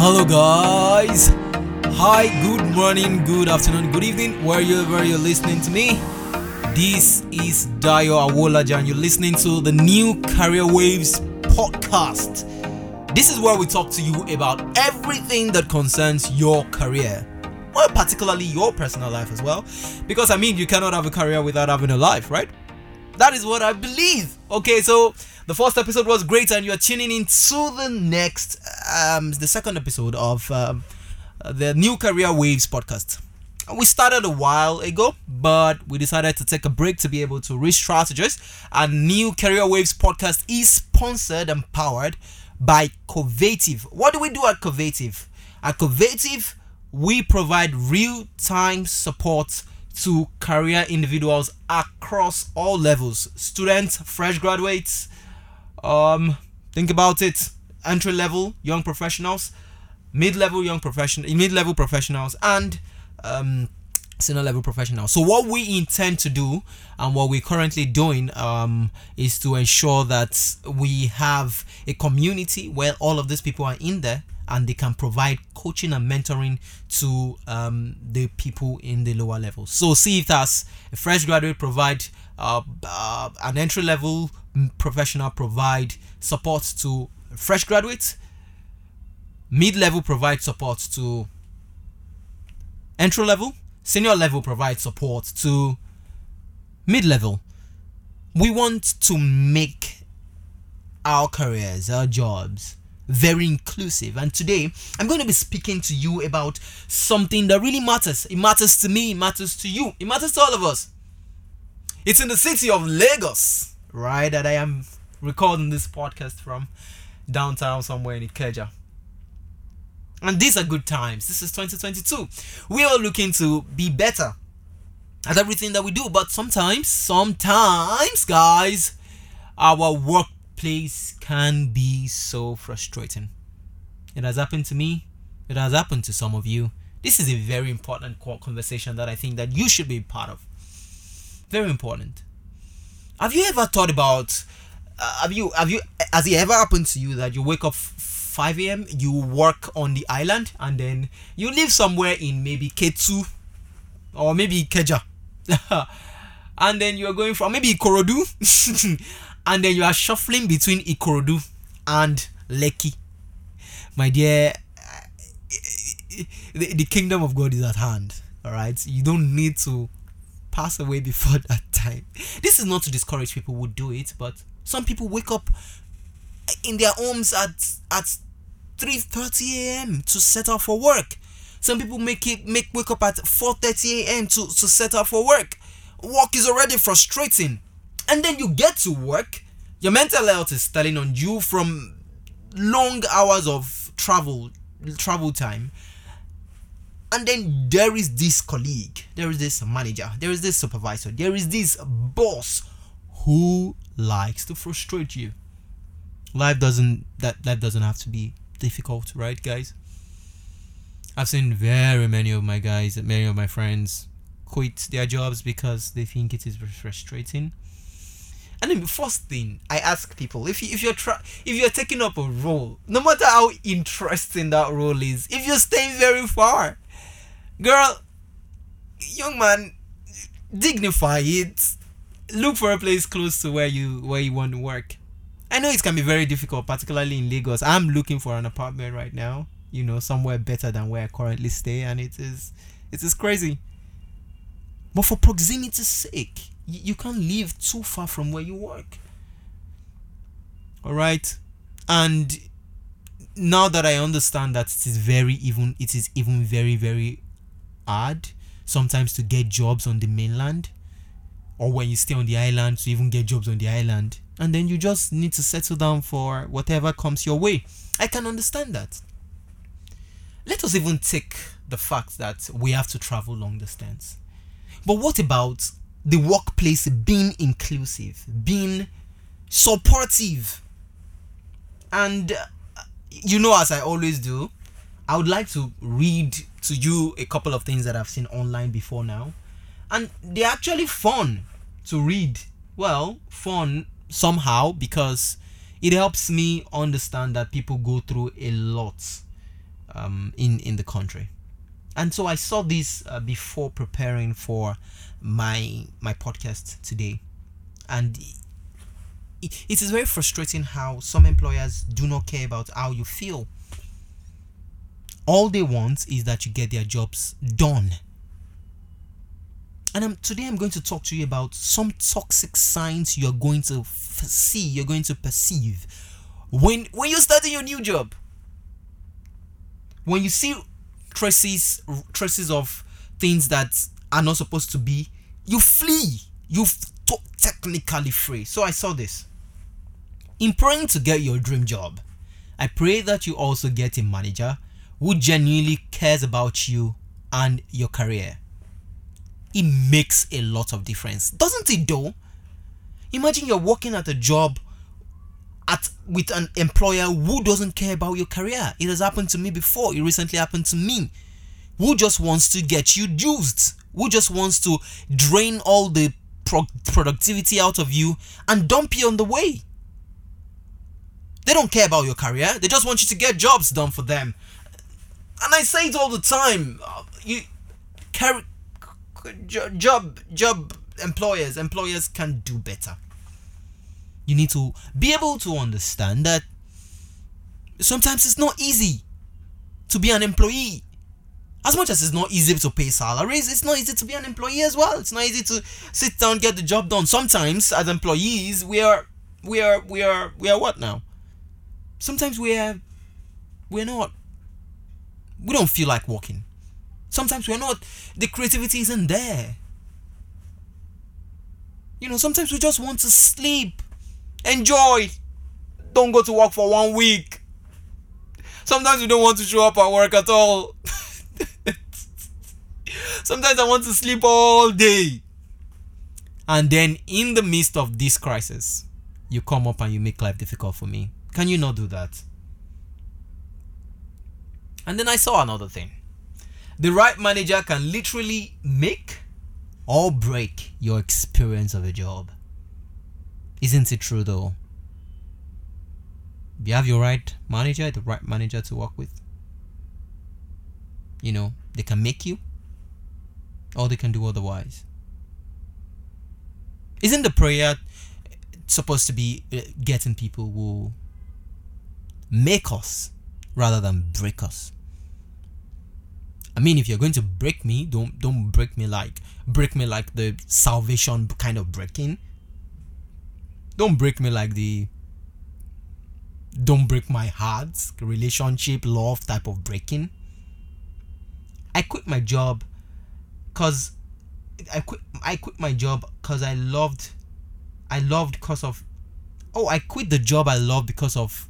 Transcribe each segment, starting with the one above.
Hello, guys. Hi, good morning, good afternoon, good evening, wherever you're listening to me. This is Dayo Awolaja, and you're listening to the new Career Waves podcast. This is where we talk to you about everything that concerns your career, well, particularly your personal life as well. Because I mean, you cannot have a career without having a life, right? That is what I believe. Okay, so the first episode was great, and you're tuning in to the next, um, the second episode of um, the New Career Waves podcast. We started a while ago, but we decided to take a break to be able to re-strategize. And New Career Waves podcast is sponsored and powered by Covative. What do we do at Covative? At Covative, we provide real-time support to career individuals across all levels students fresh graduates um think about it entry level young professionals mid-level young professional mid-level professionals and um senior level professionals so what we intend to do and what we're currently doing um, is to ensure that we have a community where all of these people are in there and they can provide coaching and mentoring to um, the people in the lower levels. So see if as a fresh graduate provide uh, uh, an entry level professional provide support to fresh graduates, mid level provide support to entry level, senior level provide support to mid level. We want to make our careers, our jobs, very inclusive. And today, I'm going to be speaking to you about something that really matters. It matters to me, it matters to you, it matters to all of us. It's in the city of Lagos, right? That I am recording this podcast from downtown somewhere in Ikeja. And these are good times. This is 2022. We are looking to be better at everything that we do, but sometimes, sometimes, guys, our workplace can be so frustrating. It has happened to me. It has happened to some of you. This is a very important conversation that I think that you should be part of. Very important. Have you ever thought about? Uh, have you have you has it ever happened to you that you wake up 5 a.m. you work on the island and then you live somewhere in maybe Ketu or maybe Keja, and then you're going from maybe Ikorodu and then you are shuffling between Ikorodu and Lekki. My dear, the, the kingdom of God is at hand. All right, you don't need to pass away before that time. This is not to discourage people who do it, but some people wake up in their homes at at 3:30 a.m. to set out for work. Some people make it make wake up at 4:30 a.m. to to set out for work. Work is already frustrating and then you get to work your mental health is telling on you from long hours of travel travel time and then there is this colleague there is this manager there is this supervisor there is this boss who likes to frustrate you. Life doesn't that life doesn't have to be difficult right guys? I've seen very many of my guys many of my friends quit their jobs because they think it is frustrating. And then the first thing I ask people, if you if you're try if you're taking up a role, no matter how interesting that role is, if you're staying very far, girl, young man, dignify it. Look for a place close to where you where you want to work. I know it can be very difficult, particularly in Lagos. I'm looking for an apartment right now, you know, somewhere better than where I currently stay, and it is it is crazy. But for proximity's sake, you can't live too far from where you work all right and now that i understand that it is very even it is even very very hard sometimes to get jobs on the mainland or when you stay on the island to even get jobs on the island. And then you just need to settle down for whatever comes your way. I can understand that. Let us even take the fact that we have to travel long distance. But what about the workplace being inclusive, being supportive. And uh, you know, as I always do, I would like to read to you a couple of things that I've seen online before now. And they're actually fun to read. Well, fun somehow because it helps me understand that people go through a lot um, in in the country. And so I saw this uh, before preparing for my my podcast today, and it, it is very frustrating how some employers do not care about how you feel. All they want is that you get their jobs done. And I'm, today I'm going to talk to you about some toxic signs you're going to see, you're going to perceive when when you're starting your new job. When you see traces traces of things that are not supposed to be, you flee. You f- technically free. So I saw this. In praying to get your dream job, I pray that you also get a manager who genuinely cares about you and your career. It makes a lot of difference, doesn't it though? Imagine you're working at a job at with an employer who doesn't care about your career. It has happened to me before. It recently happened to me. Who just wants to get you used? Who just wants to drain all the pro- productivity out of you and dump you on the way? They don't care about your career. They just want you to get jobs done for them. And I say it all the time. You carry job job employers employers can do better. You need to be able to understand that sometimes it's not easy to be an employee. As much as it's not easy to pay salaries, it's not easy to be an employee as well. It's not easy to sit down get the job done. Sometimes as employees, we are we are we are we are what now? Sometimes we're we're not we don't feel like working. Sometimes we're not the creativity isn't there. You know, sometimes we just want to sleep. Enjoy. Don't go to work for one week. Sometimes we don't want to show up at work at all. Sometimes I want to sleep all day. And then in the midst of this crisis, you come up and you make life difficult for me. Can you not do that? And then I saw another thing. The right manager can literally make or break your experience of a job. Isn't it true though? You have your right manager, the right manager to work with. You know, they can make you or they can do otherwise. Isn't the prayer supposed to be uh, getting people who make us rather than break us. I mean, if you're going to break me, don't don't break me like break me like the salvation kind of breaking. Don't break me like the don't break my heart relationship love type of breaking. I quit my job cuz I quit I quit my job cuz I loved I loved cuz of oh I quit the job I loved because of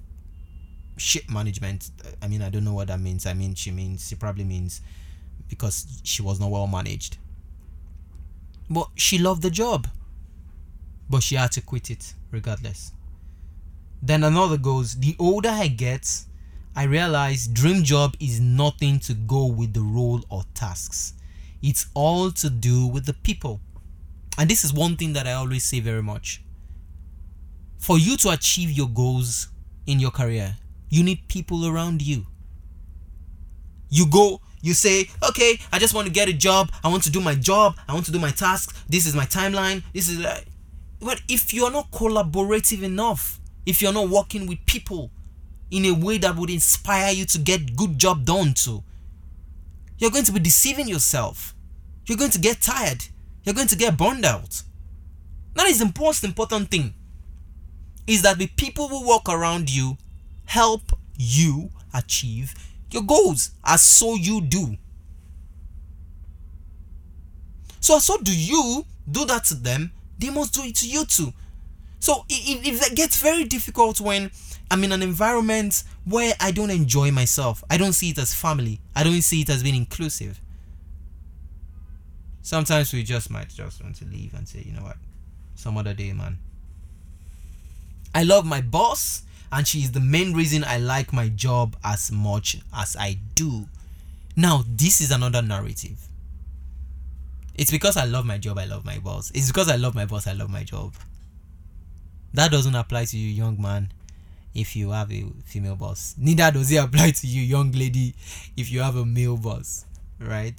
ship management. I mean, I don't know what that means. I mean, she means she probably means because she was not well managed. But she loved the job. But she had to quit it regardless. Then another goes, the older I get, I realize dream job is nothing to go with the role or tasks. It's all to do with the people. And this is one thing that I always say very much. For you to achieve your goals in your career, you need people around you. You go, you say, okay, I just want to get a job. I want to do my job. I want to do my tasks. This is my timeline. This is like, but if you're not collaborative enough, if you're not working with people in a way that would inspire you to get good job done too, you're going to be deceiving yourself. You're going to get tired. You're going to get burned out. That is the most important thing. Is that the people who walk around you help you achieve your goals as so you do. So so do you do that to them, they must do it to you too. So if, if that gets very difficult when I'm in an environment where I don't enjoy myself, I don't see it as family, I don't see it as being inclusive. Sometimes we just might just want to leave and say, you know what, some other day, man. I love my boss and she is the main reason I like my job as much as I do. Now, this is another narrative. It's because I love my job, I love my boss. It's because I love my boss, I love my job. That doesn't apply to you, young man if you have a female boss. Neither does it apply to you, young lady, if you have a male boss, right?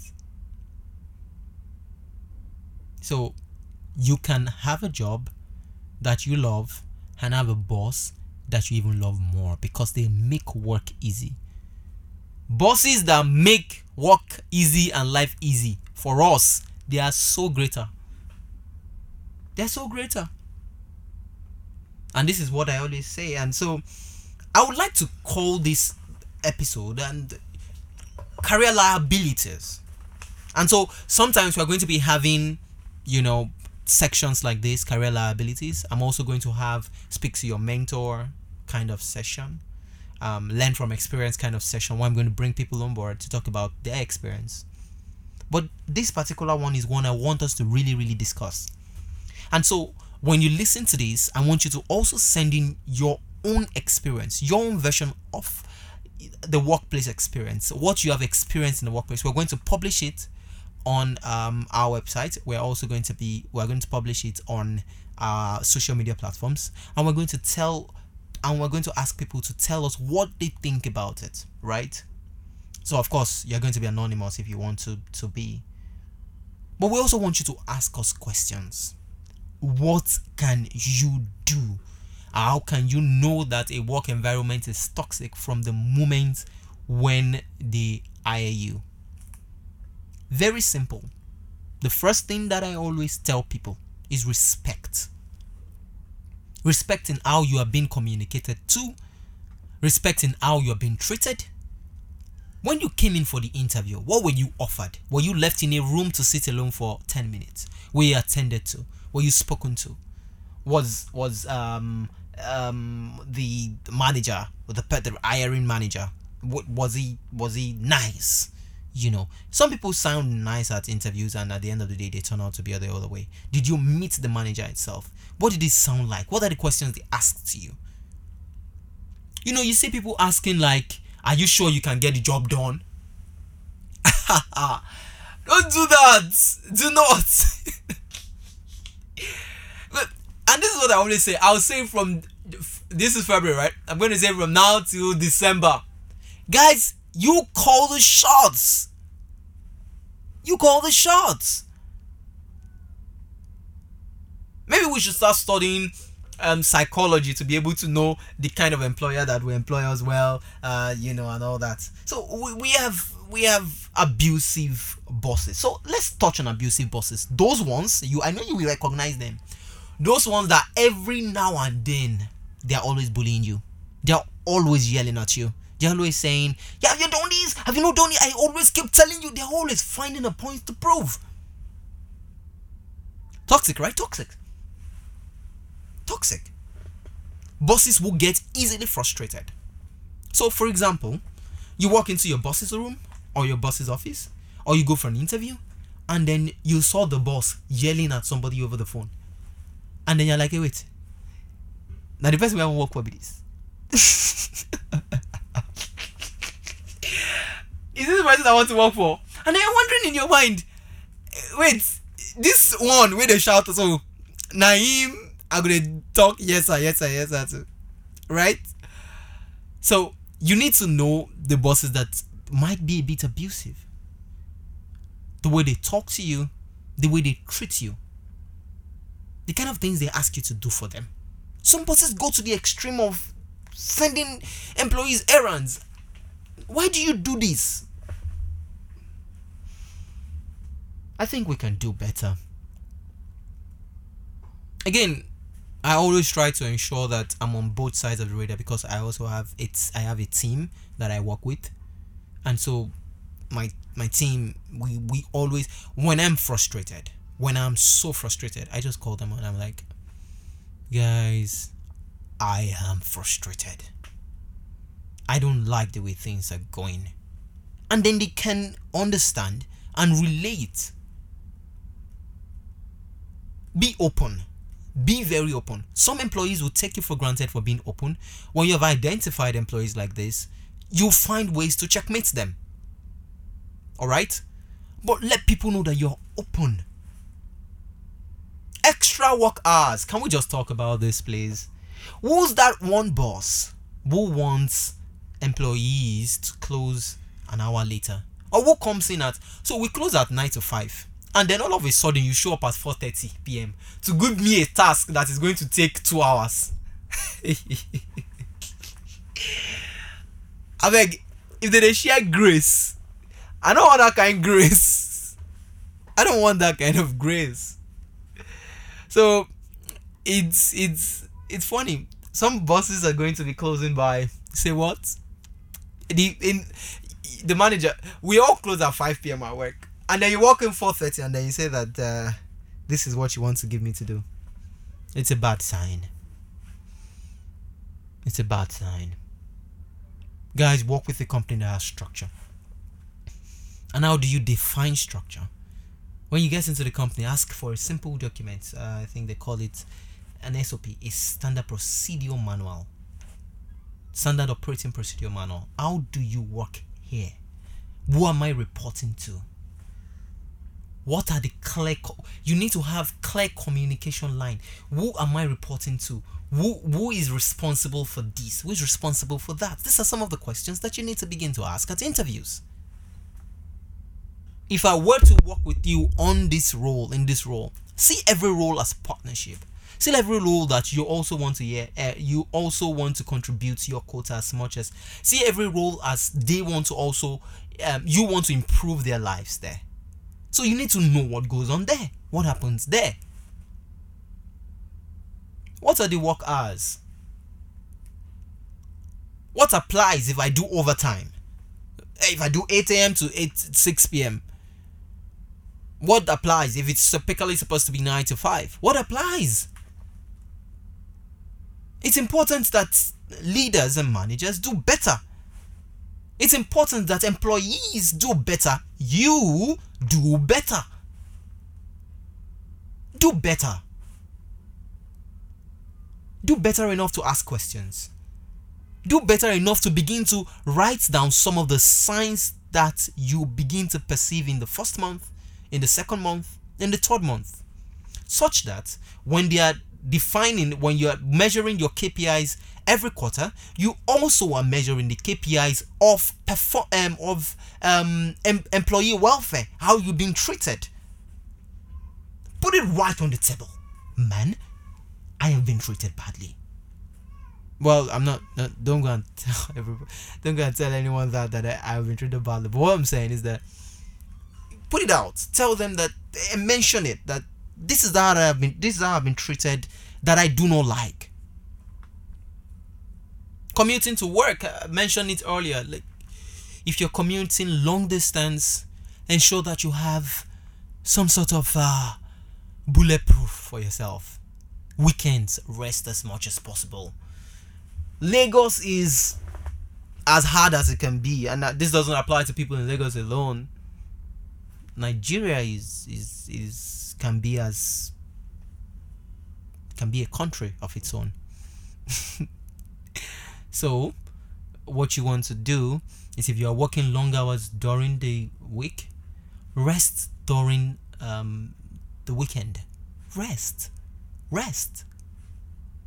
So you can have a job that you love and have a boss that you even love more because they make work easy. Bosses that make work easy and life easy for us, they are so greater. They're so greater. And this is what I always say. And so I would like to call this episode and career liabilities. And so sometimes we're going to be having, you know, sections like this, career liabilities. I'm also going to have speak to your mentor kind of session, um, learn from experience kind of session where I'm going to bring people on board to talk about their experience. But this particular one is one I want us to really, really discuss. And so when you listen to this, I want you to also send in your own experience, your own version of the workplace experience, what you have experienced in the workplace. We're going to publish it on um, our website. We're also going to be we're going to publish it on our social media platforms, and we're going to tell and we're going to ask people to tell us what they think about it, right? So of course you're going to be anonymous if you want to to be, but we also want you to ask us questions. What can you do? How can you know that a work environment is toxic from the moment when they hire you? Very simple. The first thing that I always tell people is respect. Respecting how you are being communicated to, respecting how you are being treated. When you came in for the interview, what were you offered? Were you left in a room to sit alone for 10 minutes? Were you attended to? Were you spoken to? Was was um um the manager or the the hiring manager was he was he nice? You know some people sound nice at interviews and at the end of the day they turn out to be the other way. Did you meet the manager itself? What did it sound like? What are the questions they asked you? You know you see people asking like are you sure you can get the job done? Don't do that. Do not. But, and this is what i always say. I'll say from this is february right? I'm going to say from now till december. Guys you call the shots. You call the shots. Maybe we should start studying um, psychology to be able to know the kind of employer that will employ us well, uh, you know, and all that. So we, we have we have abusive bosses. So let's touch on abusive bosses. Those ones you I know you will recognize them. Those ones that every now and then they're always bullying you. They're always yelling at you. They're always saying, Yeah, have you done this? Have you not done it? I always keep telling you, they're always finding a point to prove. Toxic, right? Toxic. Toxic. Bosses will get easily frustrated. So, for example, you walk into your boss's room or your boss's office, or you go for an interview, and then you saw the boss yelling at somebody over the phone. And then you're like, hey, wait. Now the person we haven't worked with this. is this the person I want to work for? And then you're wondering in your mind, wait, this one where they shout so Naim, I'm gonna talk yes sir, yes sir, yes sir too. Right? So you need to know the bosses that might be a bit abusive. The way they talk to you, the way they treat you, the kind of things they ask you to do for them. Some bosses go to the extreme of sending employees errands. Why do you do this? I think we can do better. Again, I always try to ensure that I'm on both sides of the radar because I also have it's I have a team that I work with, and so my my team we we always when I'm frustrated when I'm so frustrated I just call them and I'm like, guys, I am frustrated. I don't like the way things are going, and then they can understand and relate be open. Be very open. Some employees will take you for granted for being open. When you have identified employees like this, you'll find ways to checkmate them. Alright? But let people know that you're open. Extra work hours. Can we just talk about this, please? Who's that one boss who wants employees to close an hour later or who comes in at so we close at 9 to 5 and then all of a sudden you show up at 4:30 p.m. to give me a task that is going to take 2 hours. I beg if they share grace I don't want that kind of grace. I don't want that kind of grace. So it's it's it's funny. Some buses are going to be closing by. Say what? The in the manager we all close at 5 p.m at work and then you walk in 4.30 and then you say that uh, this is what you want to give me to do. It's a bad sign. It's a bad sign. Guys work with a company that has structure. And how do you define structure? When you get into the company ask for a simple document. Uh, i think they call it an sop a standard procedure manual. Standard operating procedure manual. How do you work here? Who am i reporting to what are the clear co- you need to have clear communication line. Who am i reporting to? Who who is responsible for this? Who is responsible for that? These are some of the questions that you need to begin to ask at interviews. If i were to work with you on this role in this role see every role as partnership. See every role that you also want to hear uh, you also want to contribute your quota as much as see every role as they want to also um, you want to improve their lives there so you need to know what goes on there. What happens there? What are the work hours? What applies if i do overtime? Eh, if i do 8 a.m to 8 6 p.m what applies if it's typically supposed to be 9 to 5 what applies? It's important that leaders and managers do better. It's important that employees do better. You do better. Do better. Do better enough to ask questions. Do better enough to begin to write down some of the signs that you begin to perceive in the first month in the second month in the third month. Such that when they are defining when you are measuring your KPIs every quarter you also are measuring the KPIs of perform um, of um, em- employee welfare how you've been treated. Put it right on the table. Man I have been treated badly. Well I'm not, not don't go and tell everybody don't go and tell anyone that that I, I've been treated badly. But what I'm saying is that put it out. Tell them that mention it that this is how I've been this is how I've been treated that I do not like. Commuting to work, I mentioned it earlier. Like if you're commuting long distance, ensure that you have some sort of uh, bulletproof for yourself. Weekends, rest as much as possible. Lagos is as hard as it can be, and this doesn't apply to people in Lagos alone. Nigeria is is is can be as can be a country of its own. so what you want to do is if you are working long hours during the week, rest during um, the weekend. Rest. Rest.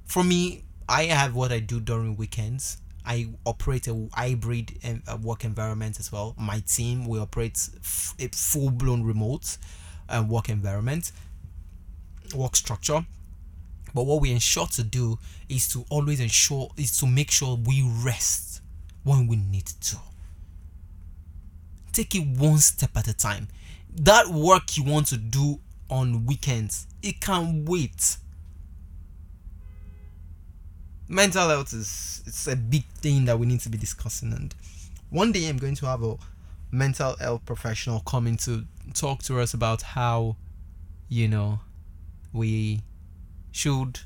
For me, I have what I do during weekends. I operate a hybrid work environment as well. My team we operate a full blown remote uh, work environment, work structure. But what we ensure to do is to always ensure is to make sure we rest when we need to. Take it one step at a time. That work you want to do on weekends, it can wait. Mental health is it's a big thing that we need to be discussing and one day I'm going to have a mental health professional coming to talk to us about how, you know, we should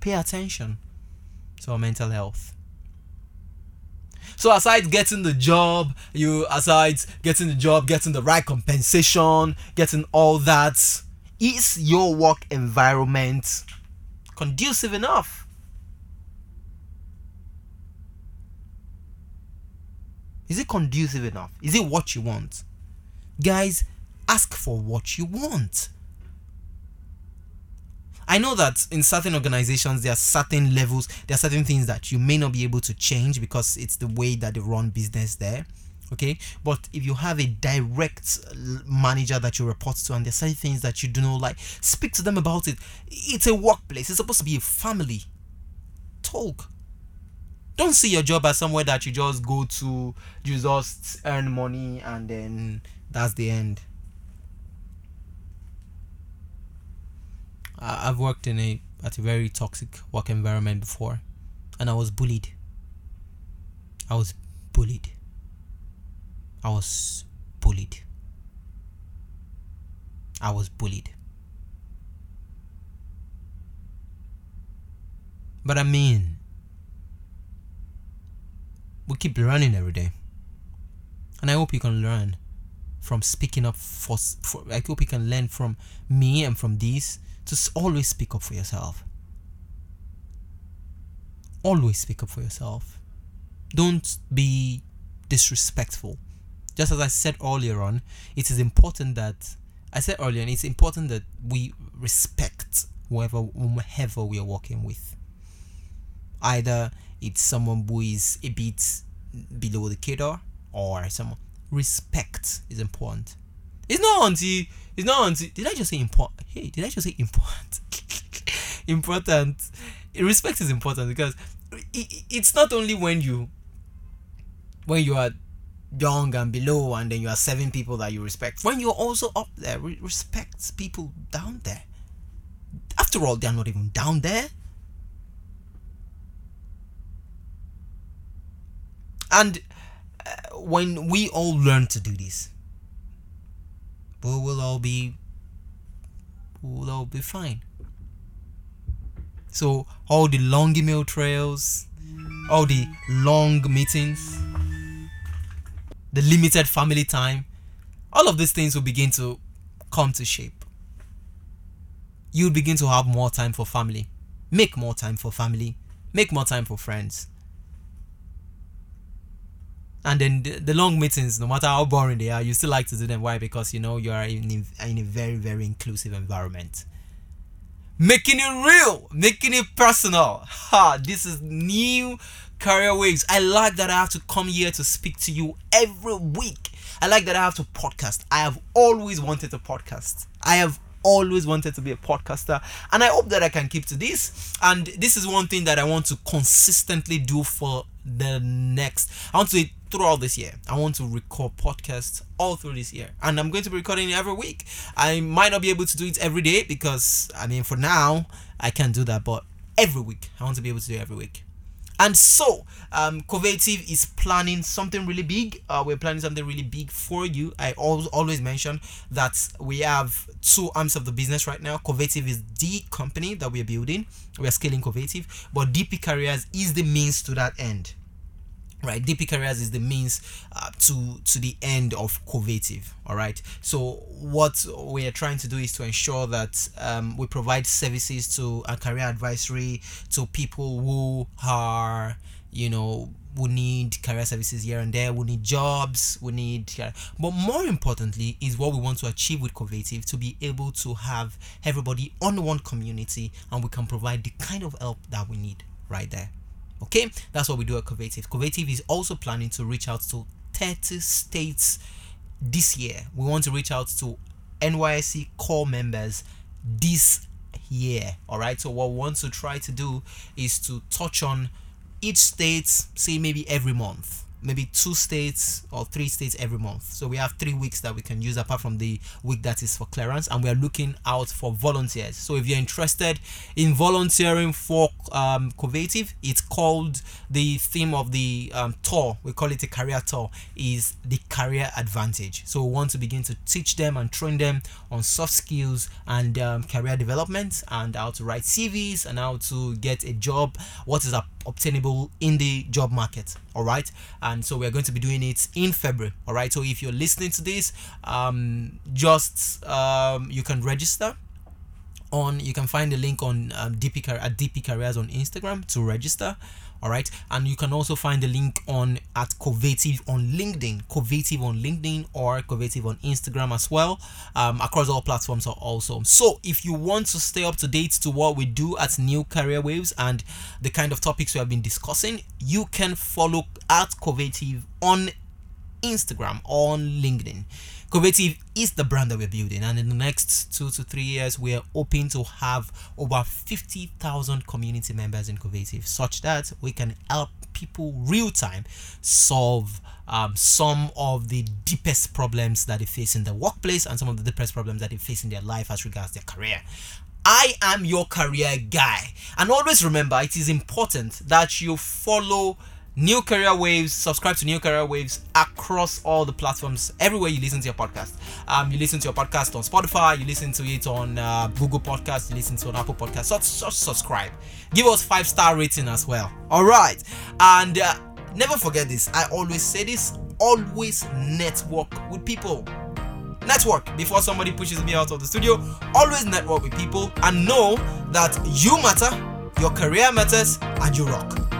pay attention to our mental health. So aside getting the job, you aside getting the job, getting the right compensation, getting all that, is your work environment conducive enough? Is it conducive enough? Is it what you want? Guys, ask for what you want. I know that in certain organizations there are certain levels, there are certain things that you may not be able to change because it's the way that they run business there. Okay, but if you have a direct manager that you report to and there's certain things that you do not like, speak to them about it. It's a workplace, it's supposed to be a family. Talk. Don't see your job as somewhere that you just go to, you just earn money and then that's the end. I've worked in a at a very toxic work environment before, and I was bullied. I was bullied. I was bullied. I was bullied. But I mean, we keep learning every day. And I hope you can learn from speaking up for, for I hope you can learn from me and from these just always speak up for yourself. Always speak up for yourself. Don't be disrespectful. Just as I said earlier on, it is important that I said earlier, and it's important that we respect whoever whomever we are working with. Either it's someone who is a bit below the cadre or someone respect is important. It's not until it's not until did I just say important? Hey, did I just say important? important. Respect is important because it, it's not only when you when you are young and below and then you are seven people that you respect. When you're also up there, respect people down there. After all, they're not even down there. And uh, when we all learn to do this, we will all be we'll all be fine. So all the long email trails, all the long meetings, the limited family time, all of these things will begin to come to shape. You'll begin to have more time for family, make more time for family, make more time for friends and then the, the, long meetings no matter how boring they are you still like to do them. Why? Because you know you are in, in a very very inclusive environment. Making it real. Making it personal. Ha this is new career waves. I like that i have to come here to speak to you every week. I like that i have to podcast. I have always wanted to podcast. I have always wanted to be a podcaster and i hope that i can keep to this and this is one thing that i want to consistently do for the next i want to throughout this year. I want to record podcasts all through this year, and I'm going to be recording every week. I might not be able to do it every day because I mean, for now, I can't do that, but every week, I want to be able to do it every week. And so, um, Covative is planning something really big. Uh, we're planning something really big for you. I always always mention that we have two arms of the business right now. Covative is the company that we're building. We are scaling Covative, but DP Careers is the means to that end right? Dp careers is the means uh, to to the end of covative all right so what we are trying to do is to ensure that um, we provide services to a career advisory to people who are you know who need career services here and there we need jobs we need but more importantly is what we want to achieve with covative to be able to have everybody on one community and we can provide the kind of help that we need right there Okay, that's what we do at Covative. Covative is also planning to reach out to 30 states this year. We want to reach out to NYSC corps members this year. All right, so what we want to try to do is to touch on each state, say maybe every month maybe two states or three states every month. So we have three weeks that we can use apart from the week that is for clearance, and we are looking out for volunteers. So if you're interested in volunteering for um, Covative, it's called the theme of the um, tour. We call it a career tour. Is the career advantage. So we want to begin to teach them and train them on soft skills and um, career development and how to write CVs and how to get a job. What is obtainable in the job market all right? And so we're going to be doing it in february all right? So if you're listening to this um just um you can register on you can find the link on um, DP at DP Careers on Instagram to register. All right, and you can also find the link on at Covative on LinkedIn, Covative on LinkedIn or Covative on Instagram as well. Um, across all platforms are also. So if you want to stay up to date to what we do at New Career Waves and the kind of topics we have been discussing, you can follow at Covative on Instagram, on LinkedIn. Covative is the brand that we're building, and in the next two to three years, we are hoping to have over 50,000 community members in Covative, such that we can help people real time solve um, some of the deepest problems that they face in the workplace and some of the deepest problems that they face in their life as regards their career. I am your career guy, and always remember it is important that you follow New Career Waves. Subscribe to New Career Waves across all the platforms, everywhere you listen to your podcast. Um, you listen to your podcast on Spotify, you listen to it on uh, Google Podcast, you listen to on Apple Podcast. So just subscribe. Give us five star rating as well. All right, and uh, never forget this. I always say this. Always network with people. Network before somebody pushes me out of the studio. Always network with people and know that you matter, your career matters, and you rock.